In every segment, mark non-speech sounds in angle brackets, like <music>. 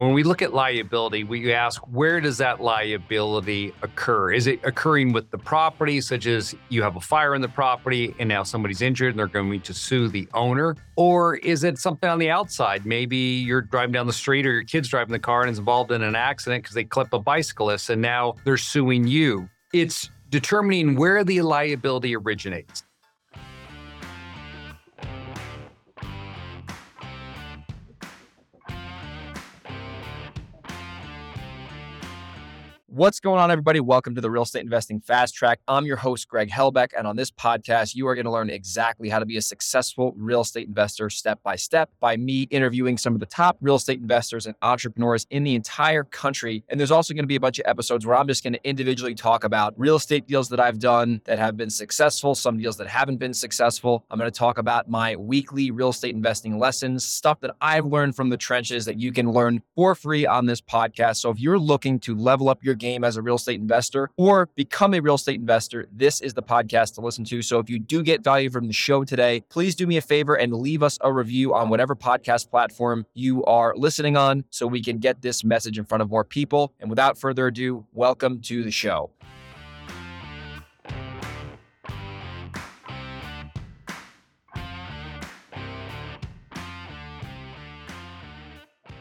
When we look at liability, we ask where does that liability occur? Is it occurring with the property, such as you have a fire in the property and now somebody's injured and they're going to sue the owner? Or is it something on the outside? Maybe you're driving down the street or your kid's driving the car and is involved in an accident because they clip a bicyclist and now they're suing you. It's determining where the liability originates. What's going on, everybody? Welcome to the Real Estate Investing Fast Track. I'm your host, Greg Helbeck. And on this podcast, you are going to learn exactly how to be a successful real estate investor step by step by me interviewing some of the top real estate investors and entrepreneurs in the entire country. And there's also going to be a bunch of episodes where I'm just going to individually talk about real estate deals that I've done that have been successful, some deals that haven't been successful. I'm going to talk about my weekly real estate investing lessons, stuff that I've learned from the trenches that you can learn for free on this podcast. So if you're looking to level up your game as a real estate investor or become a real estate investor, this is the podcast to listen to. So if you do get value from the show today, please do me a favor and leave us a review on whatever podcast platform you are listening on so we can get this message in front of more people. And without further ado, welcome to the show.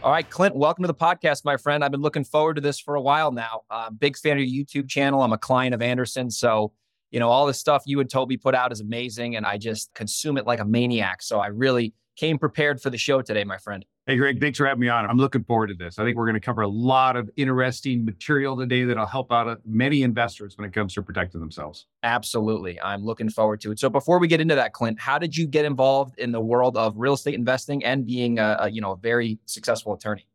All right, Clint, welcome to the podcast, my friend. I've been looking forward to this for a while now. Uh, big fan of your YouTube channel. I'm a client of Anderson. So, you know, all the stuff you and Toby put out is amazing. And I just consume it like a maniac. So I really came prepared for the show today, my friend. Hey, Greg, thanks for having me on. I'm looking forward to this. I think we're going to cover a lot of interesting material today that'll help out uh, many investors when it comes to protecting themselves. Absolutely. I'm looking forward to it. So before we get into that, Clint, how did you get involved in the world of real estate investing and being a, a you know, a very successful attorney?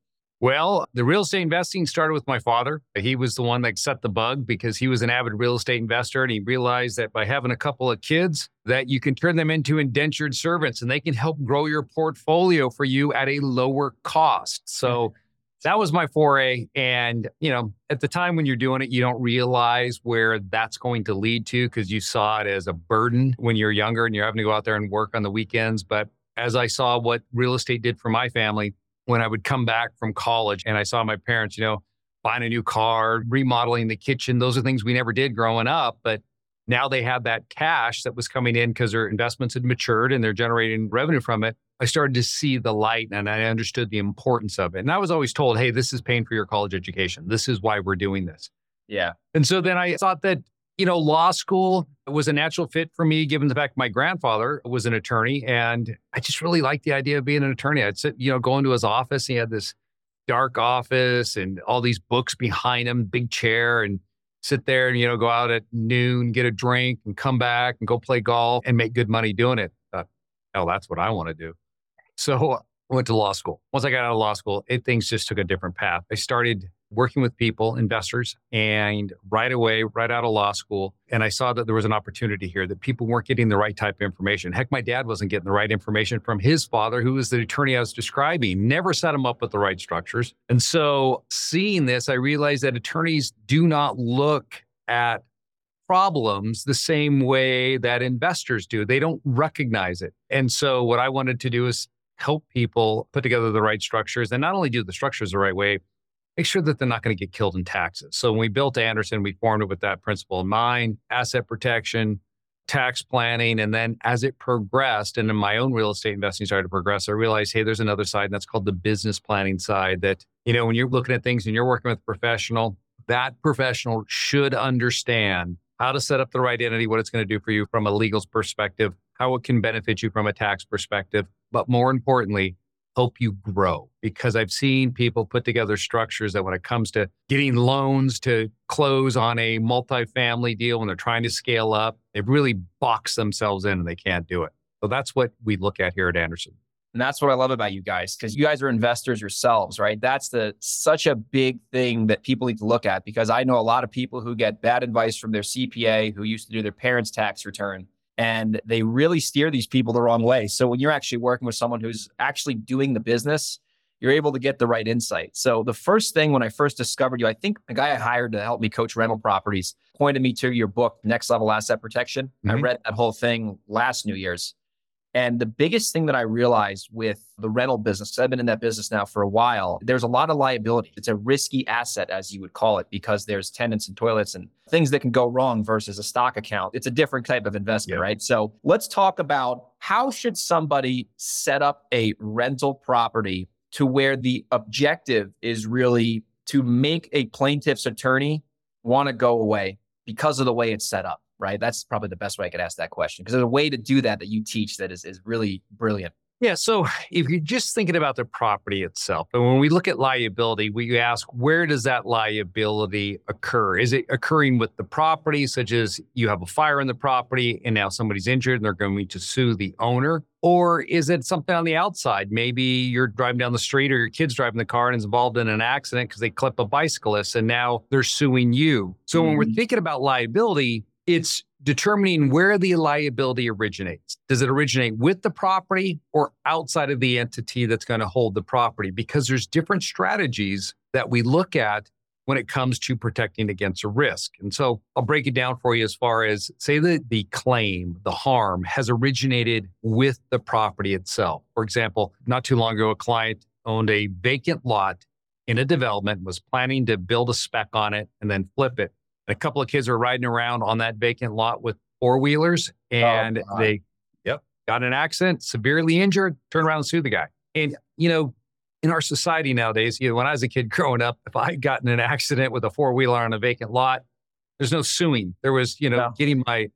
Well, the real estate investing started with my father. He was the one that set the bug because he was an avid real estate investor and he realized that by having a couple of kids that you can turn them into indentured servants and they can help grow your portfolio for you at a lower cost. So mm-hmm. that was my foray and, you know, at the time when you're doing it, you don't realize where that's going to lead to because you saw it as a burden when you're younger and you're having to go out there and work on the weekends, but as I saw what real estate did for my family, when I would come back from college and I saw my parents, you know, buying a new car, remodeling the kitchen. Those are things we never did growing up. But now they have that cash that was coming in because their investments had matured and they're generating revenue from it. I started to see the light and I understood the importance of it. And I was always told, hey, this is paying for your college education. This is why we're doing this. Yeah. And so then I thought that you know, law school was a natural fit for me, given the fact my grandfather was an attorney. And I just really liked the idea of being an attorney. I'd sit, you know, go into his office. He had this dark office and all these books behind him, big chair, and sit there and, you know, go out at noon, get a drink and come back and go play golf and make good money doing it. Thought, oh, that's what I want to do. So I went to law school. Once I got out of law school, it, things just took a different path. I started working with people, investors, and right away, right out of law school, and I saw that there was an opportunity here that people weren't getting the right type of information. Heck, my dad wasn't getting the right information from his father, who was the attorney I was describing, never set him up with the right structures. And so, seeing this, I realized that attorneys do not look at problems the same way that investors do. They don't recognize it. And so, what I wanted to do is help people put together the right structures and not only do the structures the right way, make sure that they're not going to get killed in taxes. So when we built Anderson, we formed it with that principle in mind asset protection, tax planning. And then as it progressed and in my own real estate investing started to progress, I realized, hey, there's another side, and that's called the business planning side that, you know, when you're looking at things and you're working with a professional, that professional should understand how to set up the right entity, what it's going to do for you from a legal perspective, how it can benefit you from a tax perspective, but more importantly, help you grow because I've seen people put together structures that when it comes to getting loans to close on a multifamily deal when they're trying to scale up, they've really boxed themselves in and they can't do it. So that's what we look at here at Anderson. And that's what I love about you guys because you guys are investors yourselves, right? That's the such a big thing that people need to look at because I know a lot of people who get bad advice from their CPA who used to do their parents' tax return and they really steer these people the wrong way. So when you're actually working with someone who's actually doing the business, you're able to get the right insight. So the first thing when I first discovered you, I think the guy I hired to help me coach rental properties pointed me to your book, Next Level Asset Protection. Mm-hmm. I read that whole thing last New Year's. And the biggest thing that I realized with the rental business, I've been in that business now for a while, there's a lot of liability. It's a risky asset, as you would call it, because there's tenants and toilets and things that can go wrong versus a stock account. It's a different type of investment, yeah. right? So let's talk about how should somebody set up a rental property to where the objective is really to make a plaintiff's attorney want to go away because of the way it's set up right? That's probably the best way I could ask that question because there's a way to do that that you teach that is, is really brilliant. Yeah. So <laughs> if you're just thinking about the property itself, and when we look at liability, we ask where does that liability occur? Is it occurring with the property, such as you have a fire in the property and now somebody's injured and they're going to sue the owner? Or is it something on the outside? Maybe you're driving down the street or your kid's driving the car and is involved in an accident because they clip a bicyclist and now they're suing you. So mm-hmm. when we're mm-hmm. thinking about liability, it's determining where the liability originates. Does it originate with the property or outside of the entity that's going to hold the property? Because there's different strategies that we look at when it comes to protecting against a risk. And so I'll break it down for you as far as say that the claim, the harm has originated with the property itself. For example, not too long ago, a client owned a vacant lot in a development, was planning to build a spec on it and then flip it a couple of kids were riding around on that vacant lot with four wheelers oh, and oh, they yep got an accident, severely injured, turned around and sued the guy. And you know, in our society nowadays, you know, when I was a kid <laughs> growing up, if I got in an accident with a four wheeler on a vacant lot, there's no suing. There was, you know, no. getting my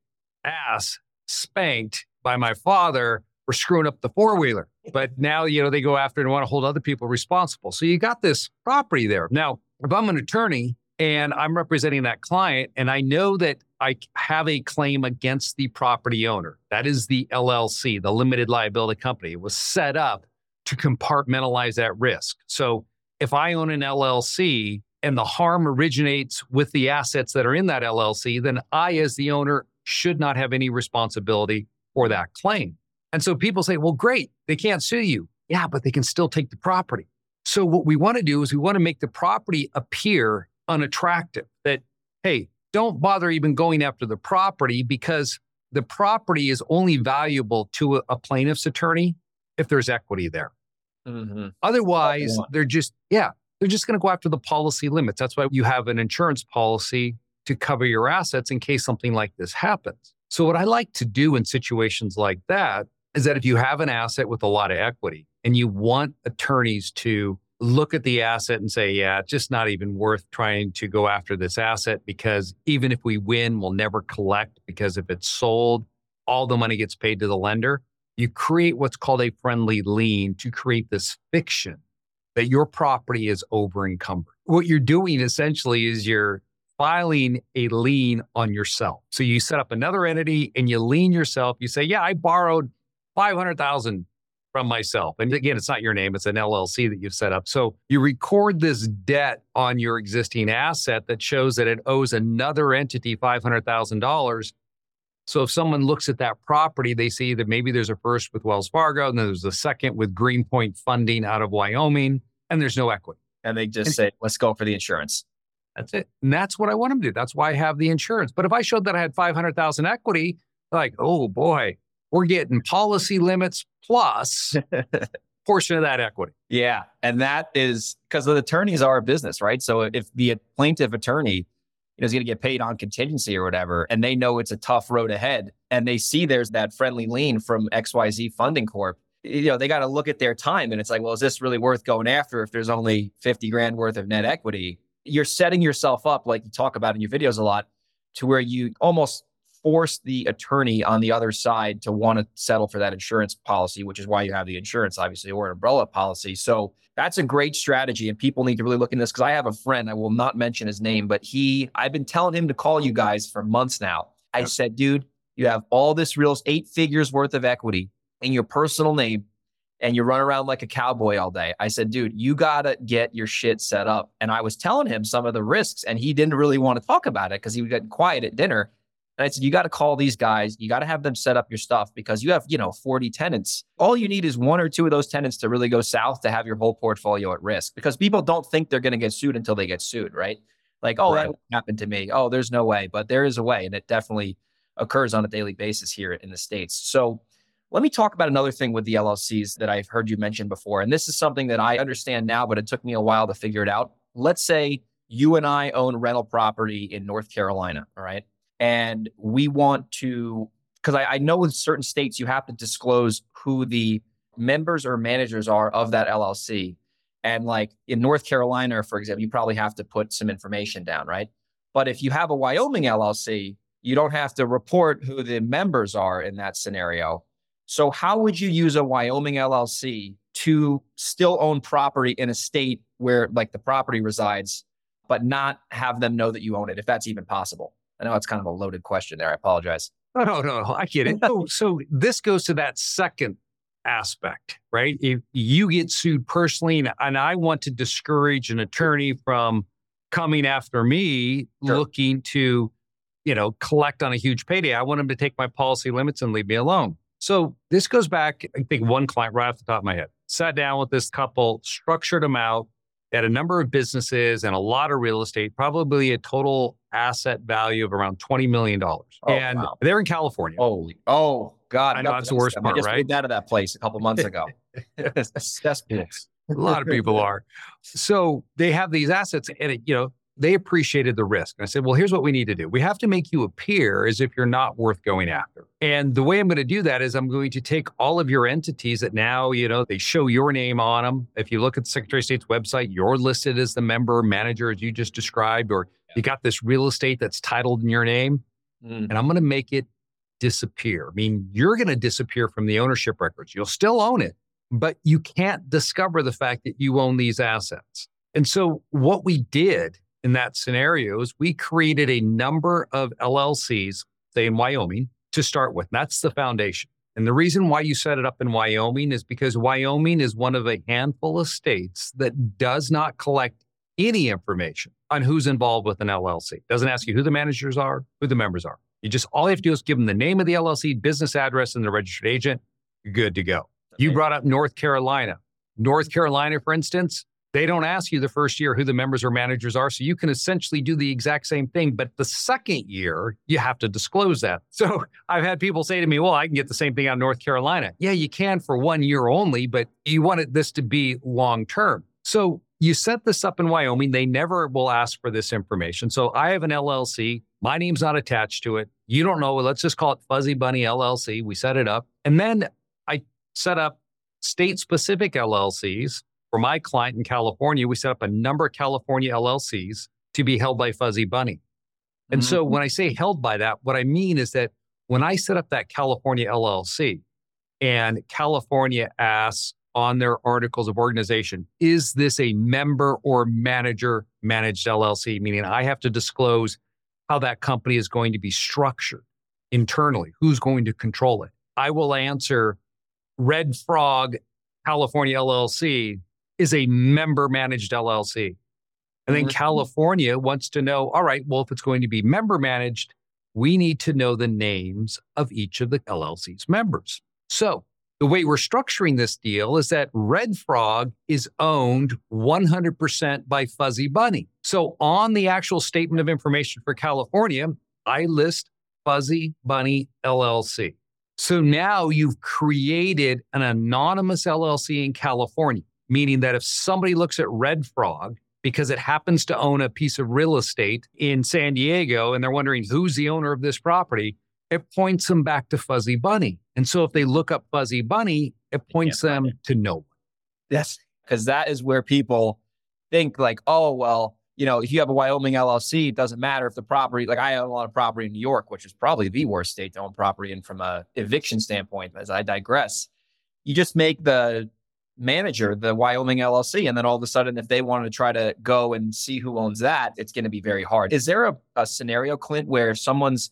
ass spanked by my father for screwing up the four wheeler. But now, you know, they go after and want to hold other people responsible. So you got this property there. Now, if I'm an attorney and I'm representing that client, and I know that I have a claim against the property owner. That is the LLC, the limited liability company. It was set up to compartmentalize that risk. So if I own an LLC and the harm originates with the assets that are in that LLC, then I, as the owner, should not have any responsibility for that claim. And so people say, well, great, they can't sue you. Yeah, but they can still take the property. So what we want to do is we want to make the property appear unattractive. That, hey, don't bother even going after the property because the property is only valuable to a, a plaintiff's attorney if there's equity there. Mm-hmm. Otherwise, they're just, yeah, they're just going to go after the policy limits. That's why you have an insurance policy to cover your assets in case something like this happens. So, what I like to do in situations like that is that if you have an asset with a lot of equity and you want attorneys to look at the asset and say, yeah, it's just not even worth trying to go after this asset because even if we win, we'll never collect because if it's sold, all the money gets paid to the lender. You create what's called a friendly lien to create this fiction that your property is over encumbered. What you're doing essentially is you're filing a lien on yourself. So you set up another entity and you lien yourself. You say, yeah, I borrowed 500,000 from myself. And again, it's not your name, it's an LLC that you've set up. So you record this debt on your existing asset that shows that it owes another entity $500,000. So if someone looks at that property, they see that maybe there's a first with Wells Fargo, and then there's a second with Greenpoint Funding out of Wyoming, and there's no equity. And they just and, say, let's go for the insurance. That's it. And that's what I want them to do. That's why I have the insurance. But if I showed that I had 500,000 equity, like, oh boy, we're getting policy limits plus <laughs> portion of that equity. Yeah. And that is because the attorneys are a business, right? So if the plaintiff attorney you know, is going to get paid on contingency or whatever, and they know it's a tough road ahead, and they see there's that friendly lien from XYZ Funding Corp, you know, they got to look at their time and it's like, well, is this really worth going after if there's only 50 grand worth of net equity? You're setting yourself up, like you talk about in your videos a lot, to where you almost force the attorney on the other side to want to settle for that insurance policy, which is why you have the insurance, obviously, or an umbrella policy. So that's a great strategy. And people need to really look in this because I have a friend, I will not mention his name, but he, I've been telling him to call you guys for months now. I said, dude, you have all this real eight figures worth of equity in your personal name and you run around like a cowboy all day. I said, dude, you got to get your shit set up. And I was telling him some of the risks, and he didn't really want to talk about it because he would get quiet at dinner. And I said, you got to call these guys. You got to have them set up your stuff because you have, you know, 40 tenants. All you need is one or two of those tenants to really go south to have your whole portfolio at risk because people don't think they're going to get sued until they get sued, right? Like, oh, right. that happened to me. Oh, there's no way. But there is a way. And it definitely occurs on a daily basis here in the States. So Let me talk about another thing with the LLCs that I've heard you mention before. And this is something that I understand now, but it took me a while to figure it out. Let's say you and I own rental property in North Carolina, all right? And we want to, because I, I know in certain states you have to disclose who the members or managers are of that LLC. And like in North Carolina, for example, you probably have to put some information down, right? But if you have a Wyoming LLC, you don't have to report who the members are in that scenario. So, how would you use a Wyoming LLC to still own property in a state where like the property resides, but not have them know that you own it, if that's even possible? I know it's kind of a loaded question there. I apologize. Oh, no, no, no. I get it. <laughs> so, so this goes to that second aspect, right? If you get sued personally, and, and I want to discourage an attorney from coming after me sure. looking to, you know, collect on a huge payday, I want them to take my policy limits and leave me alone. So this goes back, I think one client right off the top of my head sat down with this couple, structured them out, at a number of businesses and a lot of real estate, probably a total asset value of around $20 million. Oh, and wow. they're in California. Holy, oh, God. I know that's the worst part, I just right? moved out of that place a couple months ago. <laughs> <laughs> Cesspools. a lot of people <laughs> are. So they have these assets and, it, you know, they appreciated the risk. And I said, well, here's what we need to do. We have to make you appear as if you're not worth going after. And the way I'm going to do that is I'm going to take all of your entities that now, you know, they show your name on them. If you look at the Secretary of State's website, you're listed as the member manager, as you just described, or you got this real estate that's titled in your name. Mm. And I'm going to make it disappear. I mean, you're going to disappear from the ownership records. You'll still own it, but you can't discover the fact that you own these assets. And so what we did in that scenario is we created a number of LLCs, say in Wyoming, to start with. That's the foundation. And the reason why you set it up in Wyoming is because Wyoming is one of a handful of states that does not collect any information on who's involved with an LLC. Doesn't ask you who the managers are, who the members are. You just all you have to do is give them the name of the LLC, business address, and the registered agent. You're good to go. You brought up North Carolina. North Carolina, for instance, they don't ask you the first year who the members or managers are. So you can essentially do the exact same thing. But the second year, you have to disclose that. <laughs> So I've had people say to me, well, I can get the same thing out of North Carolina. Yeah, you can for one year only, but you wanted this to be long term. So you set this up in Wyoming. They never will ask for this information. So I have an LLC. My name's not attached to it. You don't know. Let's just call it Fuzzy Bunny LLC. We set it up. And then I set up state specific LLCs for my client in California, we set up a number of California LLCs to be held by Fuzzy Bunny. And mm-hmm. so when I say held by that, what I mean is that when I set up that California LLC and California asks on their articles of organization, is this a member or manager managed LLC? Meaning I have to disclose how that company is going to be structured internally, who's going to control it. I will answer Red Frog California LLC is a member managed LLC. And then mm-hmm. California wants to know all right, well, if it's going to be member managed, we need to know the names of each of the LLC's members. So the way we're structuring this deal is that Red Frog is owned 100% by Fuzzy Bunny. So on the actual statement of information for California, I list Fuzzy Bunny LLC. So now you've created an anonymous LLC in California meaning that if somebody looks at Red Frog because it happens to own a piece of real estate in San Diego and they're wondering who's the owner of this property, it points them back to Fuzzy Bunny. And so if they look up Fuzzy Bunny, it points them it. to no one. Yes, because that is where people think like, oh, well, you know, if you have a Wyoming LLC, it doesn't matter if the property, like I own a lot of property in New York, which is probably the worst state to own property in from a eviction standpoint, as I digress. You just make the manager, the Wyoming LLC. And then all of a sudden, if they wanted to try to go and see who owns that, it's going to be very hard. Is there a, a scenario, Clint, where if someone's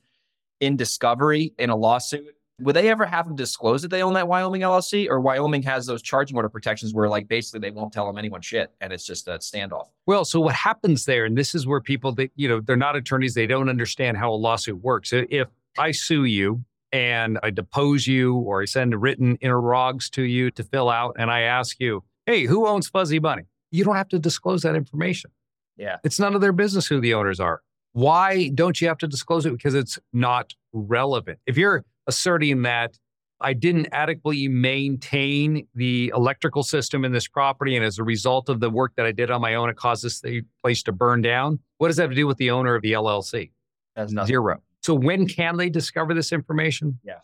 in discovery in a lawsuit? Would they ever have to disclose that they own that Wyoming LLC, or Wyoming has those charging order protections where, like, basically they won't tell them anyone shit, and it's just a standoff? Well, so what happens there, and this is where people that you know they're not attorneys, they don't understand how a lawsuit works. If I sue you and I depose you or I send written interrogs to you to fill out and I ask you, hey, who owns Fuzzy Bunny? You don't have to disclose that information. Yeah. It's none of their business who the owners are. Why don't you have to disclose it? Because it's not relevant. If you're asserting that I didn't adequately maintain the electrical system in this property. And as a result of the work that I did on my own, it caused this place to burn down. What does that have to do with the owner of the LLC? That's nothing. Zero. So when can they discover this information? Yeah.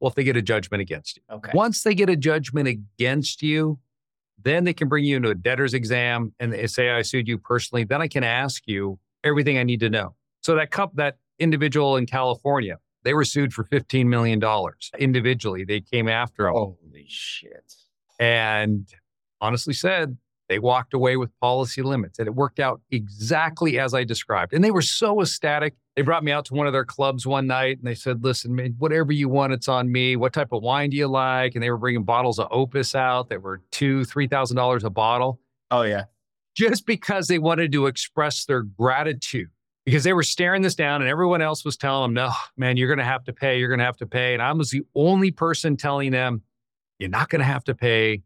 Well, if they get a judgment against you. Okay. Once they get a judgment against you, then they can bring you into a debtor's exam and they say I sued you personally. Then I can ask you everything I need to know. So that cup, that individual in California, they were sued for $15 million individually. They came after them. Holy shit. And honestly said, they walked away with policy limits and it worked out exactly as I described. And they were so ecstatic. They brought me out to one of their clubs one night and they said, listen, man, whatever you want, it's on me. What type of wine do you like? And they were bringing bottles of Opus out that were two, $3,000 a bottle. Oh, yeah. Just because they wanted to express their gratitude because they were staring this down and everyone else was telling them, no, man, you're going to have to pay. You're going to have to pay. And I was the only person telling them, you're not going to have to pay.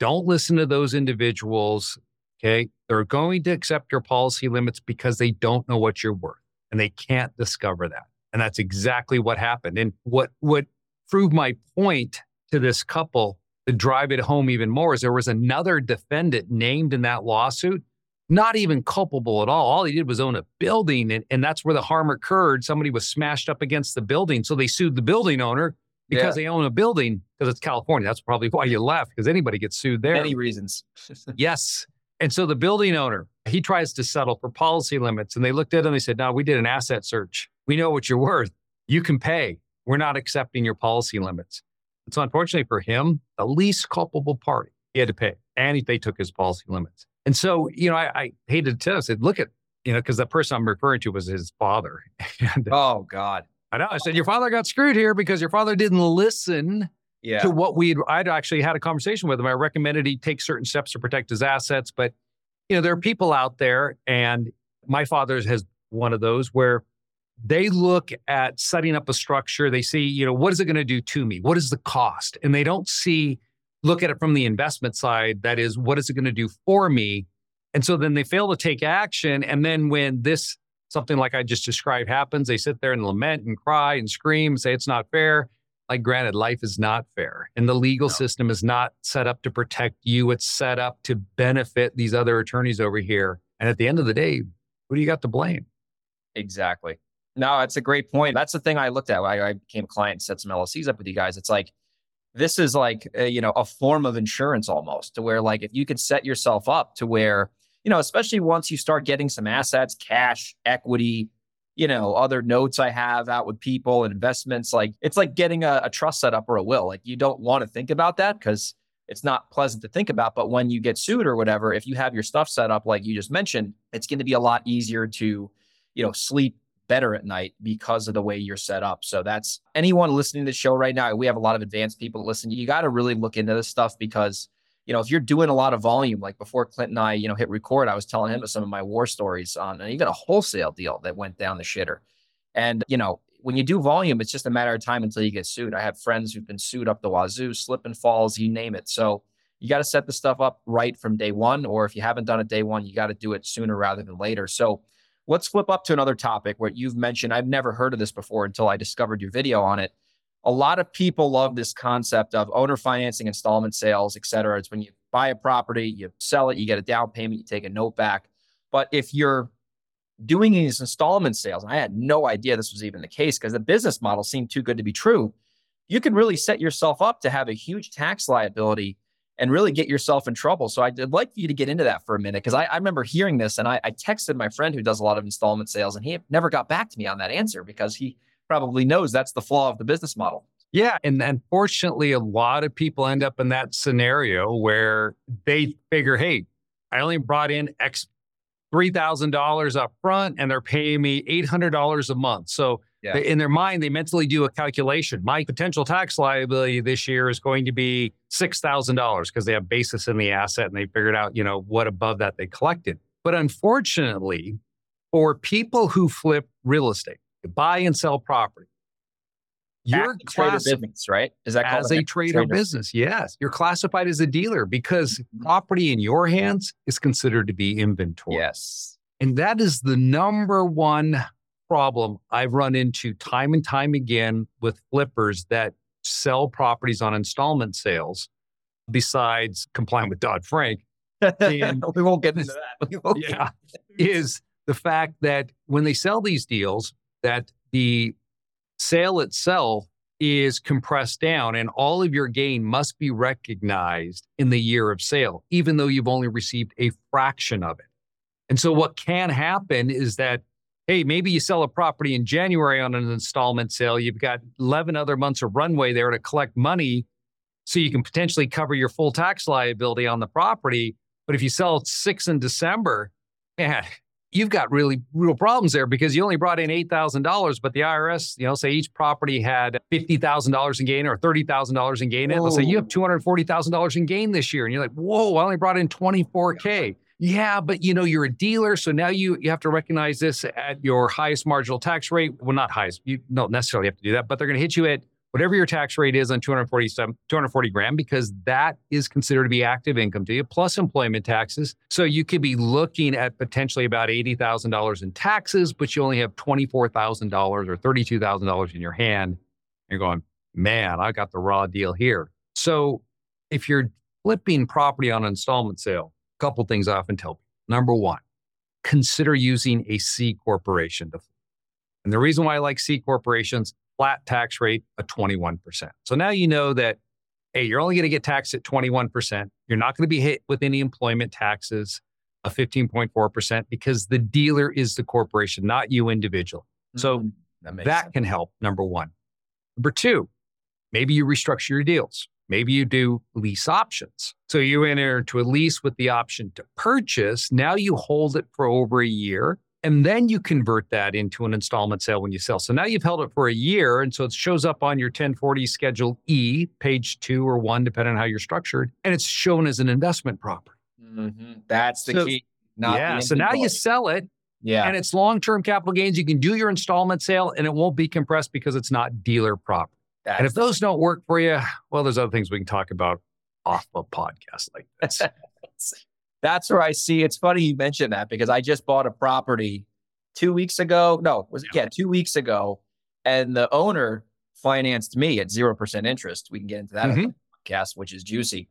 Don't listen to those individuals. Okay. They're going to accept your policy limits because they don't know what you're worth and they can't discover that. And that's exactly what happened. And what what proved my point to this couple to drive it home even more is there was another defendant named in that lawsuit, not even culpable at all. All he did was own a building, and, and that's where the harm occurred. Somebody was smashed up against the building. So they sued the building owner because yeah. they own a building because it's California. That's probably why you left because anybody gets sued there. Many reasons. <laughs> yes. And so the building owner, he tries to settle for policy limits. And they looked at him and they said, No, we did an asset search. We know what you're worth. You can pay. We're not accepting your policy limits. And so, unfortunately for him, the least culpable party, he had to pay. And he, they took his policy limits. And so, you know, I, I hated to tell, I said, Look at, you know, because the person I'm referring to was his father. <laughs> and, oh, God. I know. I said, Your father got screwed here because your father didn't listen yeah. to what we'd I'd actually had a conversation with him. I recommended he take certain steps to protect his assets. But you know, there are mm-hmm. people out there, and my father has one of those where they look at setting up a structure, they see, you know, what is it going to do to me? What is the cost? And they don't see, look at it from the investment side. That is, what is it going to do for me? And so then they fail to take action. And then when this something like I just described happens, they sit there and lament and cry and scream, and say it's not fair. Like granted life is not fair and the legal no. system is not set up to protect you it's set up to benefit these other attorneys over here and at the end of the day who do you got to blame? Exactly. No it's a great point. That's the thing i looked at i, I became a client and set some llcs up with you guys. It's like this is like a, you know a form of insurance almost to where like if you can set yourself up to where you know especially once you start getting some assets cash equity you know, other notes I have out with people and investments. Like it's like getting a, a trust set up or a will. Like you don't want to think about that because it's not pleasant to think about. But when you get sued or whatever, if you have your stuff set up like you just mentioned, it's going to be a lot easier to, you know, sleep better at night because of the way you're set up. So that's anyone listening to the show right now. We have a lot of advanced people listening. You got to really look into this stuff because you know, if you're doing a lot of volume, like before Clint and I, you know, hit record, I was telling him mm-hmm. some of my war stories on and even a wholesale deal that went down the shitter. And, you know, when you do volume, it's just a matter of time until you get sued. I have friends who've been sued up the wazoo, slip and falls, you name it. So you got to set the stuff up right from day one. Or if you haven't done it day one, you got to do it sooner rather than later. So let's flip up to another topic where you've mentioned, I've never heard of this before until I discovered your video on it a lot of people love this concept of owner financing, installment sales, et cetera. It's when you buy a property, you sell it, you get a down payment, you take a note back. But if you're doing these installment sales, and I had no idea this was even the case because the business model seemed too good to be true, you can really set yourself up to have a huge tax liability and really get yourself in trouble. So I'd like you to get into that for a minute because I, I, remember hearing this and I, I texted my friend who does a lot of installment sales and he never got back to me on that answer because he probably knows that's the flaw of the business model. Yeah. And unfortunately, a lot of people end up in that scenario where they figure, hey, I only brought in X $3,000 up front and they're paying me $800 a month. So yeah. in their mind, they mentally do a calculation. My potential tax liability this year is going to be $6,000 because they have basis in the asset and they figured out, you know, what above that they collected. But unfortunately, for people who flip real estate, buy and sell property. You're class- business, right? Is that as a trader, trader, business? Yes, you're classified as a dealer because mm-hmm. property in your hands is considered to be inventory. Yes, and that is the number one problem I've run into time and time again with flippers that sell properties on installment sales, besides complying with Dodd Frank, and- <laughs> we won't get into that. <laughs> We won't get yeah, is the fact that when they sell these deals, that the sale itself is compressed down and all of your gain must be recognized in the year of sale, even though you've only received a fraction of it. And so what can happen is that, hey, maybe you sell a property in January on an installment sale. You've got 11 other months of runway there to collect money so you can potentially cover your full tax liability on the property. But if you sell six in December, man, you've got really real problems there because you only brought in $8,000, but the IRS, you know, say each property had $50,000 in gain or $30,000 in gain. in it. They'll say you have $240,000 in gain this year. And you're like, whoa, I only brought in 24K. Yeah, but you know, you're a dealer. So now you, you have to recognize this at your highest marginal tax rate. Well, not highest. You don't necessarily have to do that, but they're going to hit you at whatever your tax rate is on 247, 240 grand, because that is considered to be active income to you, plus employment taxes. So you could be looking at potentially about $80,000 in taxes, but you only have $24,000 or $32,000 in your hand. You're going, man, I got the raw deal here. So if you're flipping property on an installment sale, a couple things I often tell people. Number one, consider using a C corporation. And the reason why I like C corporations, flat tax rate of 21%. So now you know that, hey, you're only going to get taxed at 21%. You're not going to be hit with any employment taxes of 15.4% because the dealer is the corporation, not you individual. So Mhm. that, that can help, number one. Number two, maybe you restructure your deals. Maybe you do lease options. So you enter into a lease with the option to purchase. Now you hold it for over a year. And then you convert that into an installment sale when you sell. So now you've held it for a year. And so it shows up on your 1040 Schedule E, page two or one, depending on how you're structured. And it's shown as an investment property. Mhm. That's the So- key. Not the yeah. So now you sell it yeah. and it's long-term capital gains. You can do your installment sale and it won't be compressed because it's not dealer property. And if That's- those don't work for you, well, there's other things we can talk about off a podcast like this. <laughs> That's where I see. It's funny you mentioned that because I just bought a property two weeks ago. No, was it yeah, two weeks ago, and the owner financed me at zero percent interest. We can get into that on the podcast, which is juicy.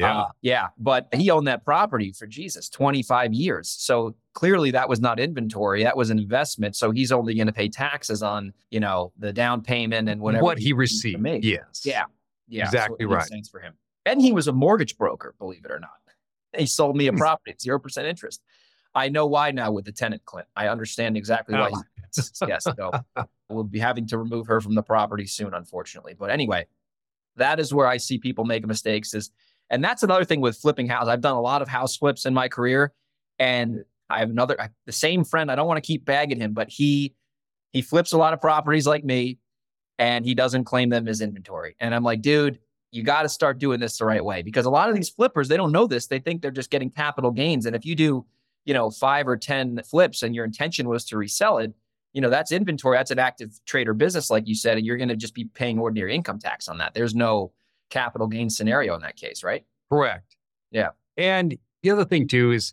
Uh, yeah. But he owned that property for Jesus, 25 years. So clearly that was not inventory. That was an investment. So he's only going to pay taxes on, you know, the down payment and whatever. what he to received. Yes. Yeah. Yeah. Exactly makes right. Sense for him. And he was a mortgage broker, believe it or not. He sold me a Hmm. property 0% interest. I know why now with the tenant, Clint. I understand exactly why. Oh. <laughs> yes. So <laughs> we'll be having to remove her from the property soon, unfortunately. But anyway, that is where I see people make mistakes is, and that's another thing with flipping houses. I've done a lot of house flips in my career and I have another, I- the same friend. I don't want to keep bagging him, but he, he flips a lot of properties like me and he doesn't claim them as inventory. And I'm like, dude, you got to start doing this the right way because a lot of these flippers, they don't know this. They think they're just getting capital gains. And if you do, you know, five or 10 flips and your intention was to resell it, you know, that's inventory. That's an active trader business, like you said, and you're going to just be paying ordinary income tax on that. There's no capital gain scenario in that case, right? Correct. Yeah. And the other thing too is,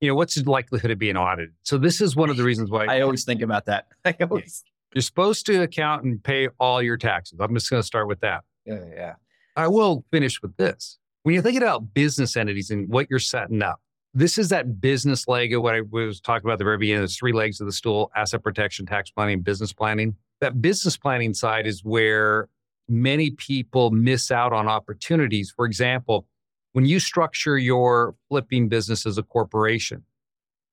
you know, what's the likelihood of being audited? So this is one of the reasons why I always think about that. <laughs> I always, you're supposed to account and pay all your taxes. I'm just going to start with that. yeah, yeah. I will finish with this. When you're thinking about business entities and what you're setting up, this is that business leg of what I was talking about the very beginning. There's three legs of the stool asset protection, tax planning, business planning. That business planning side is where many people miss out on opportunities. For example, when you structure your flipping business as a corporation,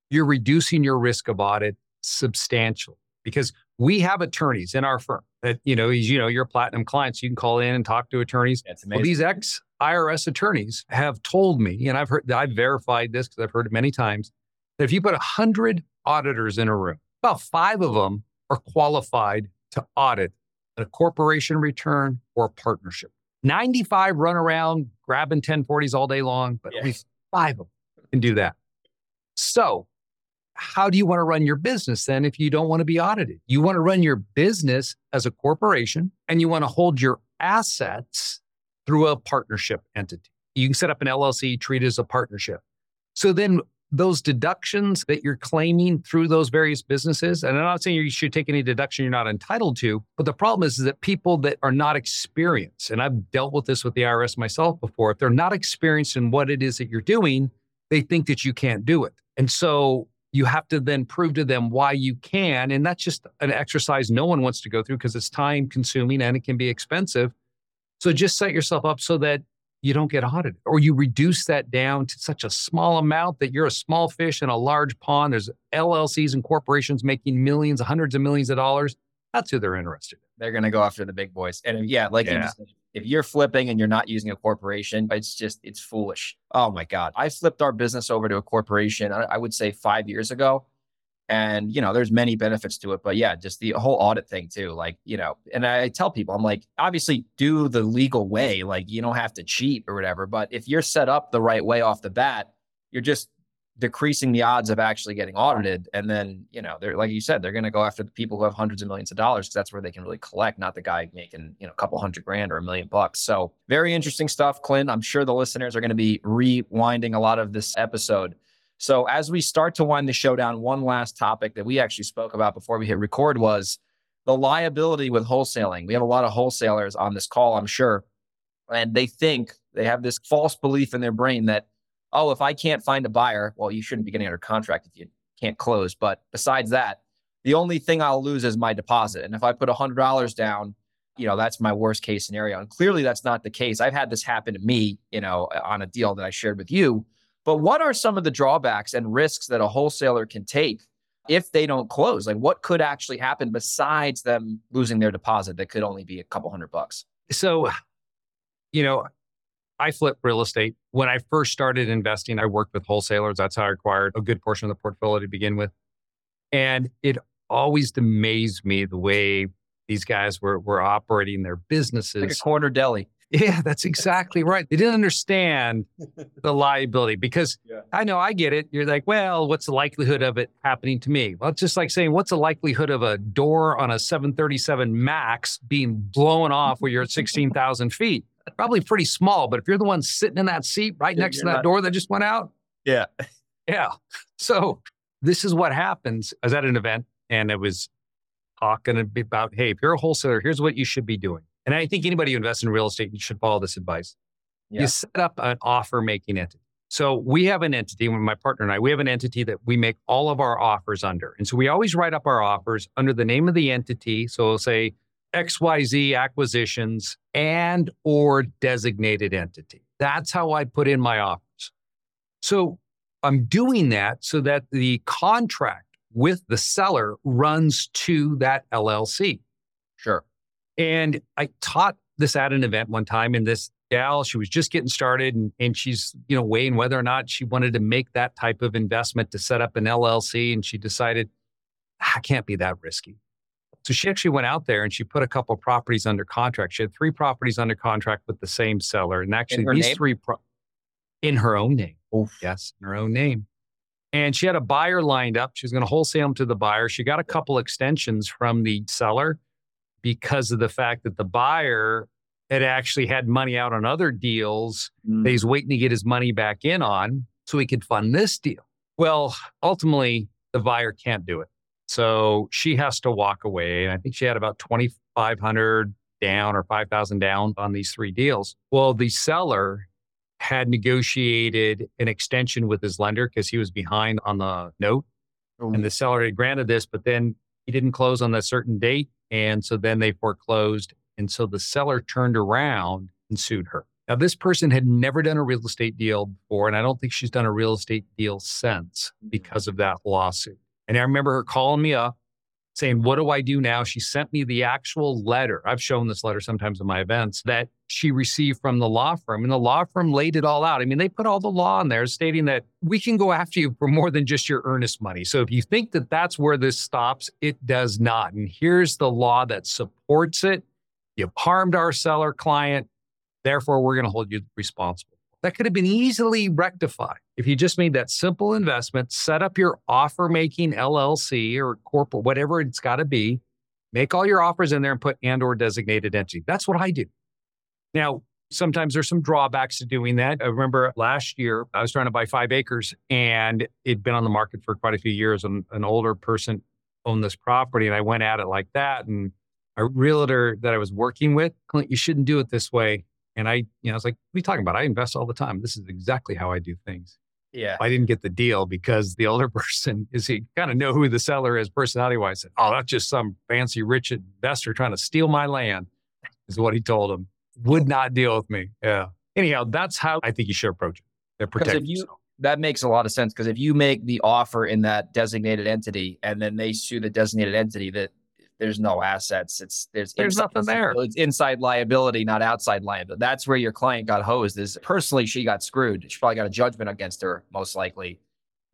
you're reducing your risk of audit substantially because we have attorneys in our firm that, you know, as you know, you're a platinum clients. You can call in and talk to attorneys. That's Well, these ex IRS attorneys have told me, and I've heard, I've verified this because I've heard it many times, that if you put 100 auditors in a room, about five of them are qualified to audit a corporation return or a partnership. 95 run around grabbing 1040s all day long, but Yeah. at least five of them can do that. So, how do you want to run your business then if you don't want to be audited? You want to run your business as a corporation and you want to hold your assets through a partnership entity. You can set up an LLC, treat it as a partnership. So then those deductions that you're claiming through those various businesses, and I'm not saying you should take any deduction you're not entitled to, but the problem is, is that people that are not experienced, and I've dealt with this with the IRS myself before, if they're not experienced in what it is that you're doing, they think that you can't do it. And so you have to then prove to them why you can. And that's just an exercise no one wants to go through because it's time consuming and it can be expensive. So just set yourself up so that you don't get audited or you reduce that down to such a small amount that you're a small fish in a large pond. There's LLCs and corporations making millions, hundreds of millions of dollars. That's who they're interested in. They're going to go after the big boys. And yeah, like yeah. You just, if you're flipping and you're not using a corporation, it's just, it's foolish. Oh my God. I flipped our business over to a corporation, I would say five years ago. And, you know, there's many benefits to it. But yeah, just the whole audit thing too. Like, you know, and I tell people, I'm like, obviously do the legal way. Like, you don't have to cheat or whatever. But if you're set up the right way off the bat, you're just decreasing the odds of actually getting audited. And then, you know, they're like you said, they're going to go after the people who have hundreds of millions of dollars because that's where they can really collect, not the guy making, you know, a couple hundred grand or a million bucks. So very interesting stuff, Clint. I'm sure the listeners are going to be rewinding a lot of this episode. So as we start to wind the show down, one last topic that we actually spoke about before we hit record was the liability with wholesaling. We have a lot of wholesalers on this call, I'm sure, and they think they have this false belief in their brain that oh, if I can't find a buyer, well, you shouldn't be getting under contract if you can't close. But besides that, the only thing I'll lose is my deposit. And if I put $100 down, you know, that's my worst case scenario. And clearly that's not the case. I've had this happen to me, you know, on a deal that I shared with you. But what are some of the drawbacks and risks that a wholesaler can take if they don't close? Like what could actually happen besides them losing their deposit that could only be a couple hundred bucks? So, you know, I flip real estate. When I first started investing, I worked with wholesalers. That's how I acquired a good portion of the portfolio to begin with. And it always amazed me the way these guys were, were operating their businesses. Like a corner deli. <laughs> Yeah, that's exactly right. They didn't understand <laughs> the liability because yeah. I know I get it. You're like, well, what's the likelihood of it happening to me? Well, it's just like saying, what's the likelihood of a door on a 737 MAX being blown off where you're at 16,000 feet? Probably pretty small, but if you're the one sitting in that seat right next to that not... door that just went out, yeah, yeah. So this is what happens. I was at an event and it was talking about, hey, if you're a wholesaler, here's what you should be doing. And I think anybody who invests in real estate, should follow this advice. Yeah. You set up an offer making entity. So we have an entity, my partner and I, we have an entity that we make all of our offers under. And so we always write up our offers under the name of the entity. So we'll say XYZ acquisitions and or designated entity. That's how I put in my offers. So I'm doing that so that the contract with the seller runs to that LLC. Sure. And I taught this at an event one time and this gal, she was just getting started and, and she's, you know, weighing whether or not she wanted to make that type of investment to set up an LLC. And she decided, ah, I can't be that risky. So she actually went out there and she put a couple properties under contract. She had three properties under contract with the same seller. And actually, these name? three pro- in her own name. Oof. Yes, in her own name. And she had a buyer lined up. She was going to wholesale them to the buyer. She got a couple extensions from the seller because of the fact that the buyer had actually had money out on other deals mm. that he's waiting to get his money back in on so he could fund this deal. Well, ultimately, the buyer can't do it. So she has to walk away. And I think she had about 2,500 down or 5,000 down on these three deals. Well, the seller had negotiated an extension with his lender because he was behind on the note. Oh. And the seller had granted this, but then he didn't close on a certain date. And so then they foreclosed. And so the seller turned around and sued her. Now, this person had never done a real estate deal before, and I don't think she's done a real estate deal since mm. because of that lawsuit. And I remember her calling me up saying, What do I do now? She sent me the actual letter. I've shown this letter sometimes in my events that she received from the law firm. And the law firm laid it all out. I mean, they put all the law in there stating that we can go after you for more than just your earnest money. So if you think that that's where this stops, it does not. And here's the law that supports it. You've harmed our seller client. Therefore, we're going to hold you responsible. That could have been easily rectified if you just made that simple investment, set up your offer making LLC or corporate, whatever it's got to be, make all your offers in there and put and or designated entity. That's what I do. Now, Sometimes there's some drawbacks to doing that. I remember last year I was trying to buy five acres and it'd been on the market for quite a few years. And an older person owned this property and I went at it like that. And a realtor that I was working with, Clint, you shouldn't do it this way. And I, you know, I was like, what are you talking about? I invest all the time. This is exactly how I do things. Yeah. I didn't get the deal because the older <laughs> person is he kind of know who the seller is personality wise. Said, oh, that's just some fancy rich investor trying to steal my land, is what he told him. Would not deal with me. Yeah. Anyhow, that's how I think you should approach it. They're protecting you, that makes a lot of sense because if you make the offer in that designated entity and then they sue the designated entity, that there's no assets. It's there's there's inside, nothing there. It's inside liability, not outside liability. That's where your client got hosed. Is personally she got screwed. She probably got a judgment against her, most likely.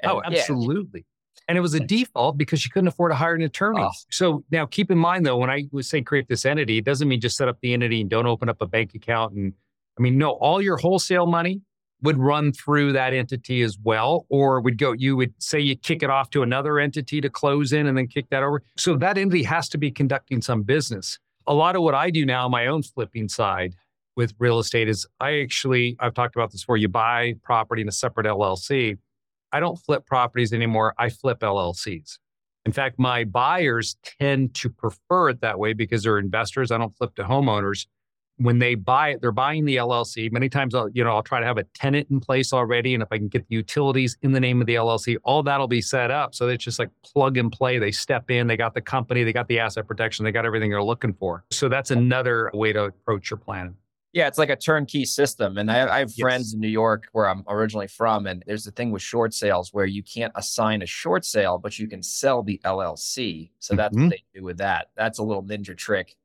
And, oh, absolutely. Yeah. And it was a default because she couldn't afford to hire an attorney. Oh. So now keep in mind though, when I was saying create this entity, it doesn't mean just set up the entity and don't open up a bank account. And I mean, no, all your wholesale money would run through that entity as well or would go you would say you kick it off to another entity to close in and then kick that over. So that entity has to be conducting some business. A lot of what i do now my own flipping side with real estate is i actually i've talked about this before you buy property in a separate llc i don't flip properties anymore i flip llcs in fact my buyers tend to prefer it that way because they're investors i don't flip to homeowners when they buy it, they're buying the LLC. Many times, I'll, you know, I'll try to have a tenant in place already, and if I can get the utilities in the name of the LLC, all that'll be set up. So it's just like plug and play. They step in, they got the company, they got the asset protection, they got everything they're looking for. So that's another way to approach your plan. Yeah, it's like a turnkey system. And I, I have yes. friends in New York where I'm originally from, and there's a thing with short sales where you can't assign a short sale, but you can sell the LLC. So that's mm-hmm. what they do with that. That's a little ninja trick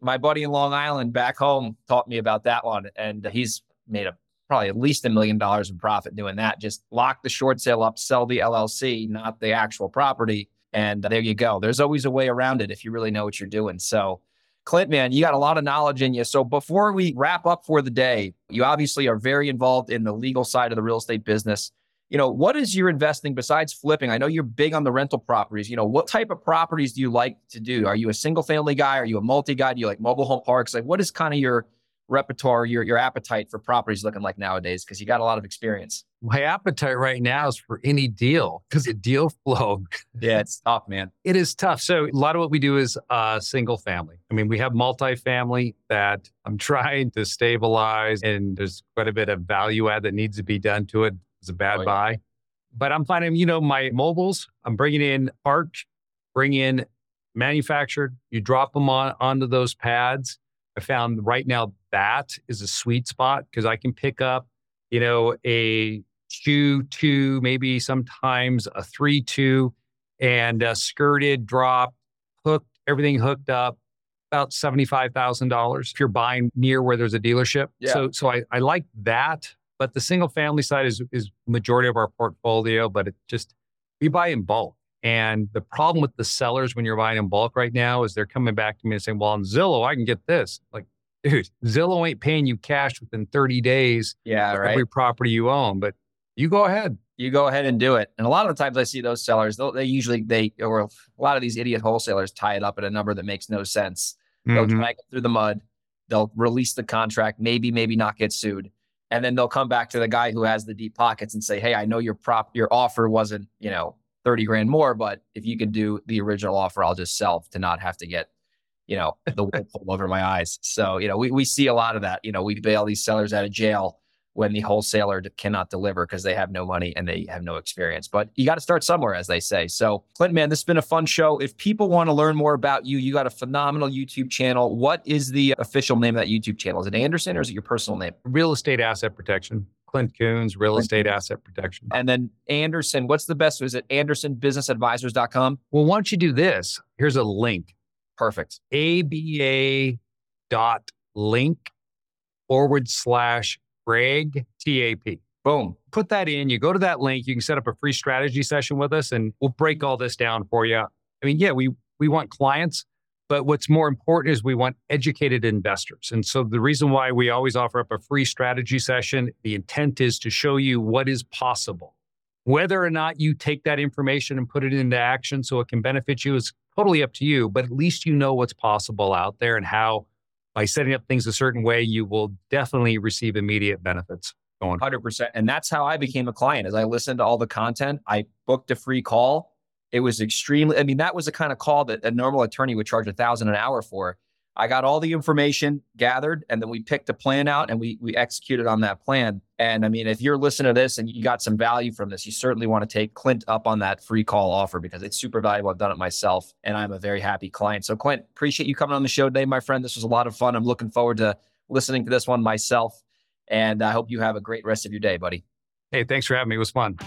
my buddy in Long Island back home taught me about that one, and he's made a probably at least a million dollars in profit doing that. Just lock the short sale up, sell the LLC, not the actual property, and there you go. There's always a way around it if you really know what you're doing. So. Clint, man, you got a lot of knowledge in you. So before we wrap up for the day, you obviously are very involved in the legal side of the real estate business you know, what is your investing besides flipping? I know you're big on the rental properties. You know, what type of properties do you like to do? Are you a single family guy? Are you a multi guy? Do you like mobile home parks? Like, what is kind of your repertoire, your your appetite for properties looking like nowadays? Because you got a lot of experience. My appetite right now is for any deal because the deal <laughs> flow. yeah, it's tough, man. It is tough. So a lot of what we do is uh, single family. I mean, we have multifamily that I'm <laughs> trying to stabilize, and there's quite a bit of value add that needs to be done to it was a bad oh, yeah. buy. But I'm finding, you know, my mobiles, I'm bringing in parked, bring in manufactured. You drop them on onto those pads. I found right now that is a sweet spot because I can pick up, you know, a two two, maybe sometimes a three two, and a skirted drop, hooked, everything hooked up, about seventy five thousand dollars if you're buying near where there's a dealership. Yeah. So so I, I like that but the single family side is is majority of our portfolio, but it just we buy in bulk. And the problem with the sellers when you're buying in bulk right now is they're coming back to me and saying, "Well, on Zillow, I can get this." Like, dude, Zillow ain't paying you cash within 30 days. Yeah, right. Every property you own, but you go ahead. You go ahead and do it. And a lot of the times I see those sellers, they usually they or a lot of these idiot wholesalers tie it up at a number that makes no sense. They'll mm-hmm. drag it through the mud. They'll release the contract, maybe, maybe not get sued and then they'll come back to the guy who has the deep pockets and say, "Hey, I know your prop, your offer wasn't, you know, thirty grand more, but if you could do the original offer, I'll just sell to not have to get, you know, the wool over my eyes." So, you know, we we see a lot of that. You know, we bail these sellers out of jail when the wholesaler cannot deliver because they have no money and they have no experience. But you got to start somewhere, as they say. So, Clinton, man, this has been a fun show. If people want to learn more about you, you got a phenomenal YouTube channel. What is the official name of that YouTube channel? Is it Anderson or is it your personal name? Real Estate Asset Protection. Clint Coons, Real Estate Asset Protection. And then Anderson, what's the best? Is it AndersonBusinessAdvisors.com? Well, why don't you do this? Here's a link. Perfect. ABA dot link forward slash Greg TAP. Boom. Put that in. You go to that link. You can set up a free strategy session with us, and we'll break all this down for you. I mean, yeah, we we want clients, but what's more important is we want educated investors. And so the reason why we always offer up a free strategy session, the intent is to show you what is possible. Whether or not you take that information and put it into action so it can benefit you is totally up to you, but at least you know what's possible out there and how by setting up things a certain way, you will definitely receive immediate benefits going. 100%. And that's how I became a client. As I listened to all the content, I booked a free call. It was extremely, I mean, that was the kind of call that a normal attorney would charge a thousand an hour for. I got all the information gathered and then we picked a plan out and we we executed on that plan. And I mean, if you're listening to this and you got some value from this, you certainly want to take Clint up on that free call offer because it's super valuable. I've done it myself and I'm a very happy client. So Clint, appreciate you coming on the show today, my friend. This was a lot of fun. I'm looking forward to listening to this one myself. And I hope you have a great rest of your day, buddy. Hey, thanks for having me. It was fun.